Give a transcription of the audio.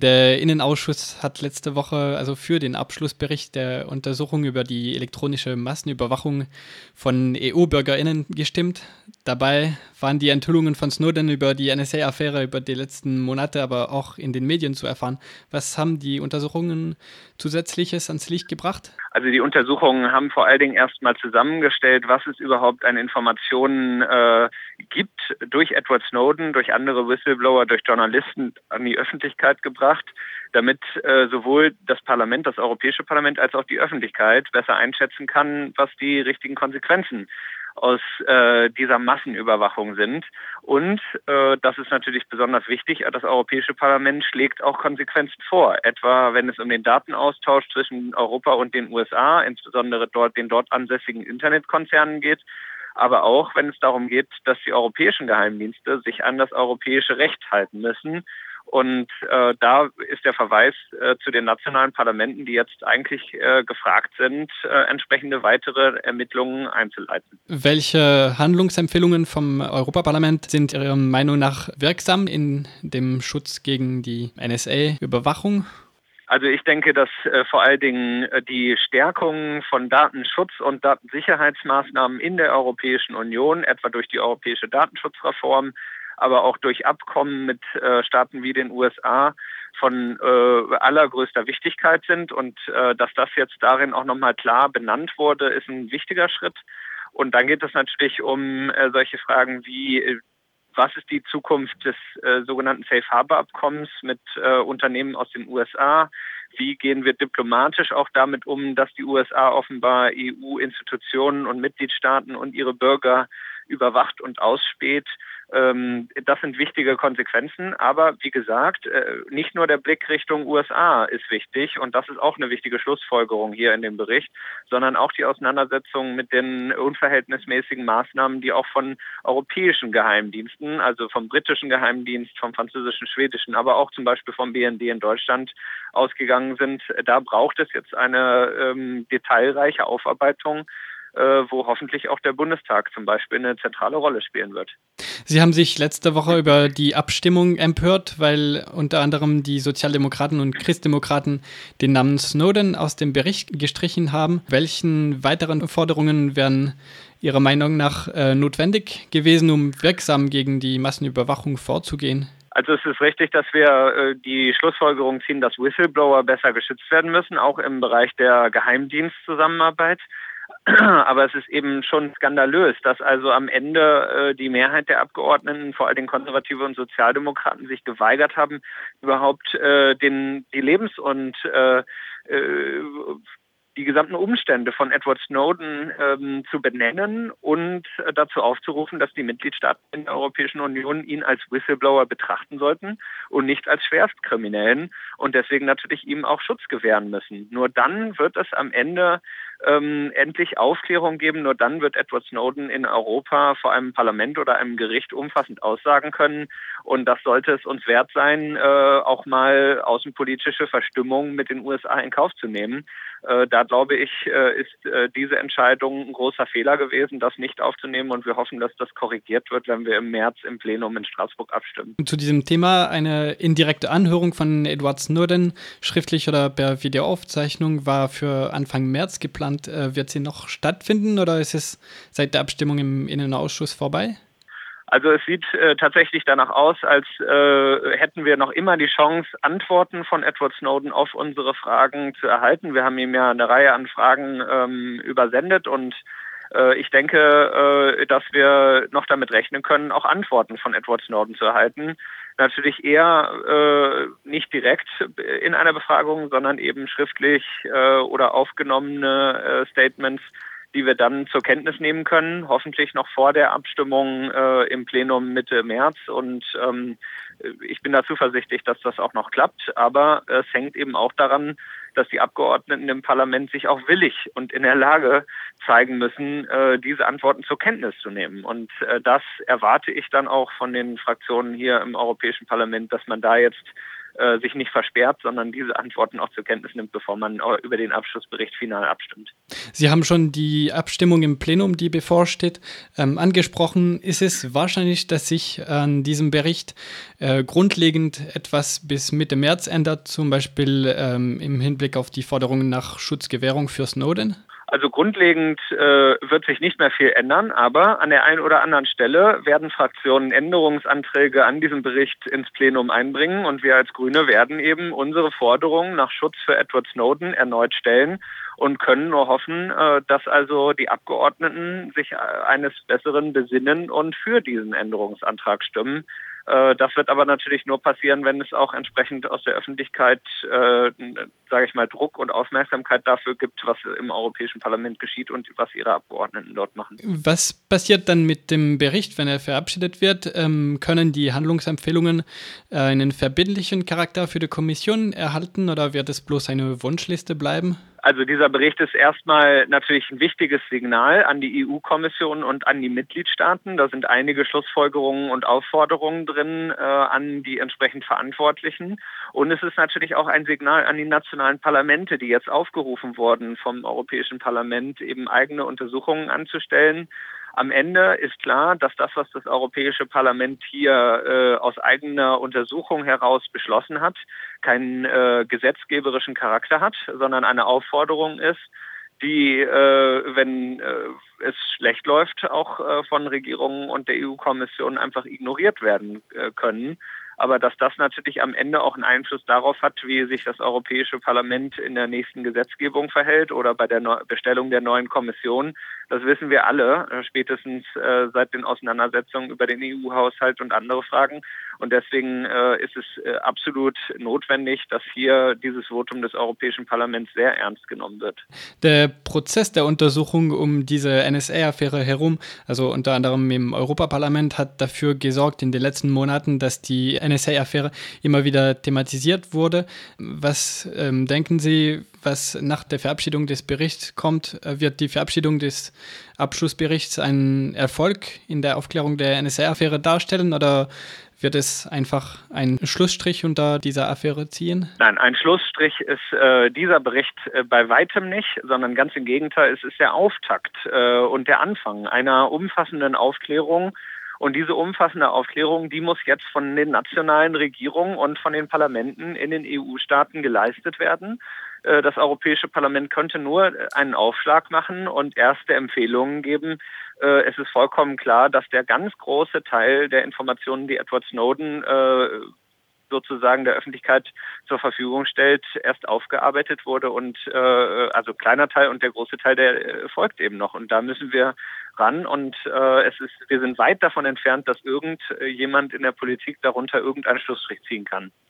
Der Innenausschuss hat letzte Woche also für den Abschlussbericht der Untersuchung über die elektronische Massenüberwachung von EU-BürgerInnen gestimmt. Dabei waren die Enthüllungen von Snowden über die NSA-Affäre über die letzten Monate aber auch in den Medien zu erfahren. Was haben die Untersuchungen zusätzliches ans Licht gebracht? Also die Untersuchungen haben vor allen Dingen erstmal zusammengestellt, was es überhaupt an Informationen äh, gibt durch Edward Snowden, durch andere Whistleblower, durch Journalisten an die Öffentlichkeit gebracht, damit äh, sowohl das Parlament, das Europäische Parlament, als auch die Öffentlichkeit besser einschätzen kann, was die richtigen Konsequenzen aus äh, dieser Massenüberwachung sind. Und äh, das ist natürlich besonders wichtig, das Europäische Parlament schlägt auch Konsequenzen vor, etwa wenn es um den Datenaustausch zwischen Europa und den USA, insbesondere dort den dort ansässigen Internetkonzernen geht, aber auch wenn es darum geht, dass die europäischen Geheimdienste sich an das europäische Recht halten müssen und äh, da ist der Verweis äh, zu den nationalen Parlamenten, die jetzt eigentlich äh, gefragt sind, äh, entsprechende weitere Ermittlungen einzuleiten. Welche Handlungsempfehlungen vom Europaparlament sind Ihrer Meinung nach wirksam in dem Schutz gegen die NSA-Überwachung? Also ich denke, dass äh, vor allen Dingen äh, die Stärkung von Datenschutz und Datensicherheitsmaßnahmen in der Europäischen Union, etwa durch die europäische Datenschutzreform, aber auch durch Abkommen mit äh, Staaten wie den USA von äh, allergrößter Wichtigkeit sind. Und äh, dass das jetzt darin auch nochmal klar benannt wurde, ist ein wichtiger Schritt. Und dann geht es natürlich um solche Fragen wie was ist die Zukunft des äh, sogenannten Safe Harbor Abkommens mit äh, Unternehmen aus den USA? Wie gehen wir diplomatisch auch damit um, dass die USA offenbar EU-Institutionen und Mitgliedstaaten und ihre Bürger überwacht und ausspäht? Ähm, das sind wichtige Konsequenzen. Aber wie gesagt, äh, nicht nur der Blick Richtung USA ist wichtig und das ist auch eine wichtige Schlussfolgerung hier in dem Bericht, sondern auch die Auseinandersetzung mit den unverhältnismäßigen Maßnahmen, die auch von europäischen Geheimdiensten, also vom britischen Geheimdienst, vom französischen, schwedischen, aber auch zum Beispiel vom BND in Deutschland ausgegangen sind. Da braucht es jetzt eine ähm, detailreiche Aufarbeitung wo hoffentlich auch der Bundestag zum Beispiel eine zentrale Rolle spielen wird. Sie haben sich letzte Woche über die Abstimmung empört, weil unter anderem die Sozialdemokraten und Christdemokraten den Namen Snowden aus dem Bericht gestrichen haben. Welchen weiteren Forderungen wären Ihrer Meinung nach äh, notwendig gewesen, um wirksam gegen die Massenüberwachung vorzugehen? Also es ist richtig, dass wir äh, die Schlussfolgerung ziehen, dass Whistleblower besser geschützt werden müssen, auch im Bereich der Geheimdienstzusammenarbeit. Aber es ist eben schon skandalös, dass also am Ende äh, die Mehrheit der Abgeordneten, vor allem Konservative und Sozialdemokraten, sich geweigert haben, überhaupt äh, den, die Lebens- und äh, äh, die gesamten Umstände von Edward Snowden ähm, zu benennen und äh, dazu aufzurufen, dass die Mitgliedstaaten in der Europäischen Union ihn als Whistleblower betrachten sollten und nicht als Schwerstkriminellen und deswegen natürlich ihm auch Schutz gewähren müssen. Nur dann wird es am Ende ähm, endlich Aufklärung geben. Nur dann wird Edward Snowden in Europa vor einem Parlament oder einem Gericht umfassend aussagen können. Und das sollte es uns wert sein, äh, auch mal außenpolitische Verstimmung mit den USA in Kauf zu nehmen. Äh, da glaube ich, äh, ist äh, diese Entscheidung ein großer Fehler gewesen, das nicht aufzunehmen. Und wir hoffen, dass das korrigiert wird, wenn wir im März im Plenum in Straßburg abstimmen. Zu diesem Thema eine indirekte Anhörung von Edward Snowden, schriftlich oder per Videoaufzeichnung, war für Anfang März geplant. Wird sie noch stattfinden oder ist es seit der Abstimmung im Innenausschuss vorbei? Also es sieht äh, tatsächlich danach aus, als äh, hätten wir noch immer die Chance, Antworten von Edward Snowden auf unsere Fragen zu erhalten. Wir haben ihm ja eine Reihe an Fragen ähm, übersendet und äh, ich denke, äh, dass wir noch damit rechnen können, auch Antworten von Edward Snowden zu erhalten. Natürlich eher äh, nicht direkt in einer Befragung, sondern eben schriftlich äh, oder aufgenommene äh, Statements die wir dann zur Kenntnis nehmen können, hoffentlich noch vor der Abstimmung äh, im Plenum Mitte März. Und ähm, ich bin da zuversichtlich, dass das auch noch klappt. Aber es hängt eben auch daran, dass die Abgeordneten im Parlament sich auch willig und in der Lage zeigen müssen, äh, diese Antworten zur Kenntnis zu nehmen. Und äh, das erwarte ich dann auch von den Fraktionen hier im Europäischen Parlament, dass man da jetzt äh, sich nicht versperrt, sondern diese Antworten auch zur Kenntnis nimmt, bevor man über den Abschlussbericht final abstimmt. Sie haben schon die Abstimmung im Plenum, die bevorsteht, ähm, angesprochen. Ist es wahrscheinlich, dass sich an diesem Bericht äh, grundlegend etwas bis Mitte März ändert, zum Beispiel ähm, im Hinblick auf die Forderungen nach Schutzgewährung für Snowden? Also grundlegend äh, wird sich nicht mehr viel ändern, aber an der einen oder anderen Stelle werden Fraktionen Änderungsanträge an diesem Bericht ins Plenum einbringen und wir als Grüne werden eben unsere Forderungen nach Schutz für Edward Snowden erneut stellen und können nur hoffen, äh, dass also die Abgeordneten sich eines Besseren besinnen und für diesen Änderungsantrag stimmen. Äh, das wird aber natürlich nur passieren, wenn es auch entsprechend aus der Öffentlichkeit, äh, sage ich mal, Druck und Aufmerksamkeit dafür gibt, was im Europäischen Parlament geschieht und was ihre Abgeordneten dort machen. Was passiert dann mit dem Bericht, wenn er verabschiedet wird? Ähm, können die Handlungsempfehlungen äh, einen verbindlichen Charakter für die Kommission erhalten oder wird es bloß eine Wunschliste bleiben? Also dieser Bericht ist erstmal natürlich ein wichtiges Signal an die EU-Kommission und an die Mitgliedstaaten. Da sind einige Schlussfolgerungen und Aufforderungen drin äh, an die entsprechend Verantwortlichen. Und es ist natürlich auch ein Signal an die nationalen Parlamente, die jetzt aufgerufen wurden vom Europäischen Parlament, eben eigene Untersuchungen anzustellen am Ende ist klar, dass das, was das Europäische Parlament hier äh, aus eigener Untersuchung heraus beschlossen hat, keinen äh, gesetzgeberischen Charakter hat, sondern eine Aufforderung ist, die, äh, wenn äh, es schlecht läuft, auch äh, von Regierungen und der EU-Kommission einfach ignoriert werden äh, können aber dass das natürlich am Ende auch einen Einfluss darauf hat, wie sich das Europäische Parlament in der nächsten Gesetzgebung verhält oder bei der Bestellung der neuen Kommission, das wissen wir alle, äh, spätestens äh, seit den Auseinandersetzungen über den EU-Haushalt und andere Fragen. Und deswegen äh, ist es äh, absolut notwendig, dass hier dieses Votum des Europäischen Parlaments sehr ernst genommen wird. Der Prozess der Untersuchung um diese NSA-Affäre herum, also unter anderem im Europaparlament, hat dafür gesorgt in den letzten Monaten, dass die NSA-Affäre immer wieder thematisiert wurde. Was ähm, denken Sie, was nach der Verabschiedung des Berichts kommt? Äh, wird die Verabschiedung des Abschlussberichts einen Erfolg in der Aufklärung der NSA-Affäre darstellen oder wird es einfach einen Schlussstrich unter dieser Affäre ziehen? Nein, ein Schlussstrich ist äh, dieser Bericht äh, bei weitem nicht, sondern ganz im Gegenteil, es ist der Auftakt äh, und der Anfang einer umfassenden Aufklärung. Und diese umfassende Aufklärung, die muss jetzt von den nationalen Regierungen und von den Parlamenten in den EU-Staaten geleistet werden. Äh, das Europäische Parlament könnte nur einen Aufschlag machen und erste Empfehlungen geben, äh, es ist vollkommen klar, dass der ganz große Teil der Informationen, die Edward Snowden äh, sozusagen der Öffentlichkeit zur Verfügung stellt, erst aufgearbeitet wurde und äh, also kleiner Teil und der große Teil, der äh, folgt eben noch. Und da müssen wir ran und äh, es ist, wir sind weit davon entfernt, dass irgendjemand in der Politik darunter irgendeinen Schlussstrich ziehen kann.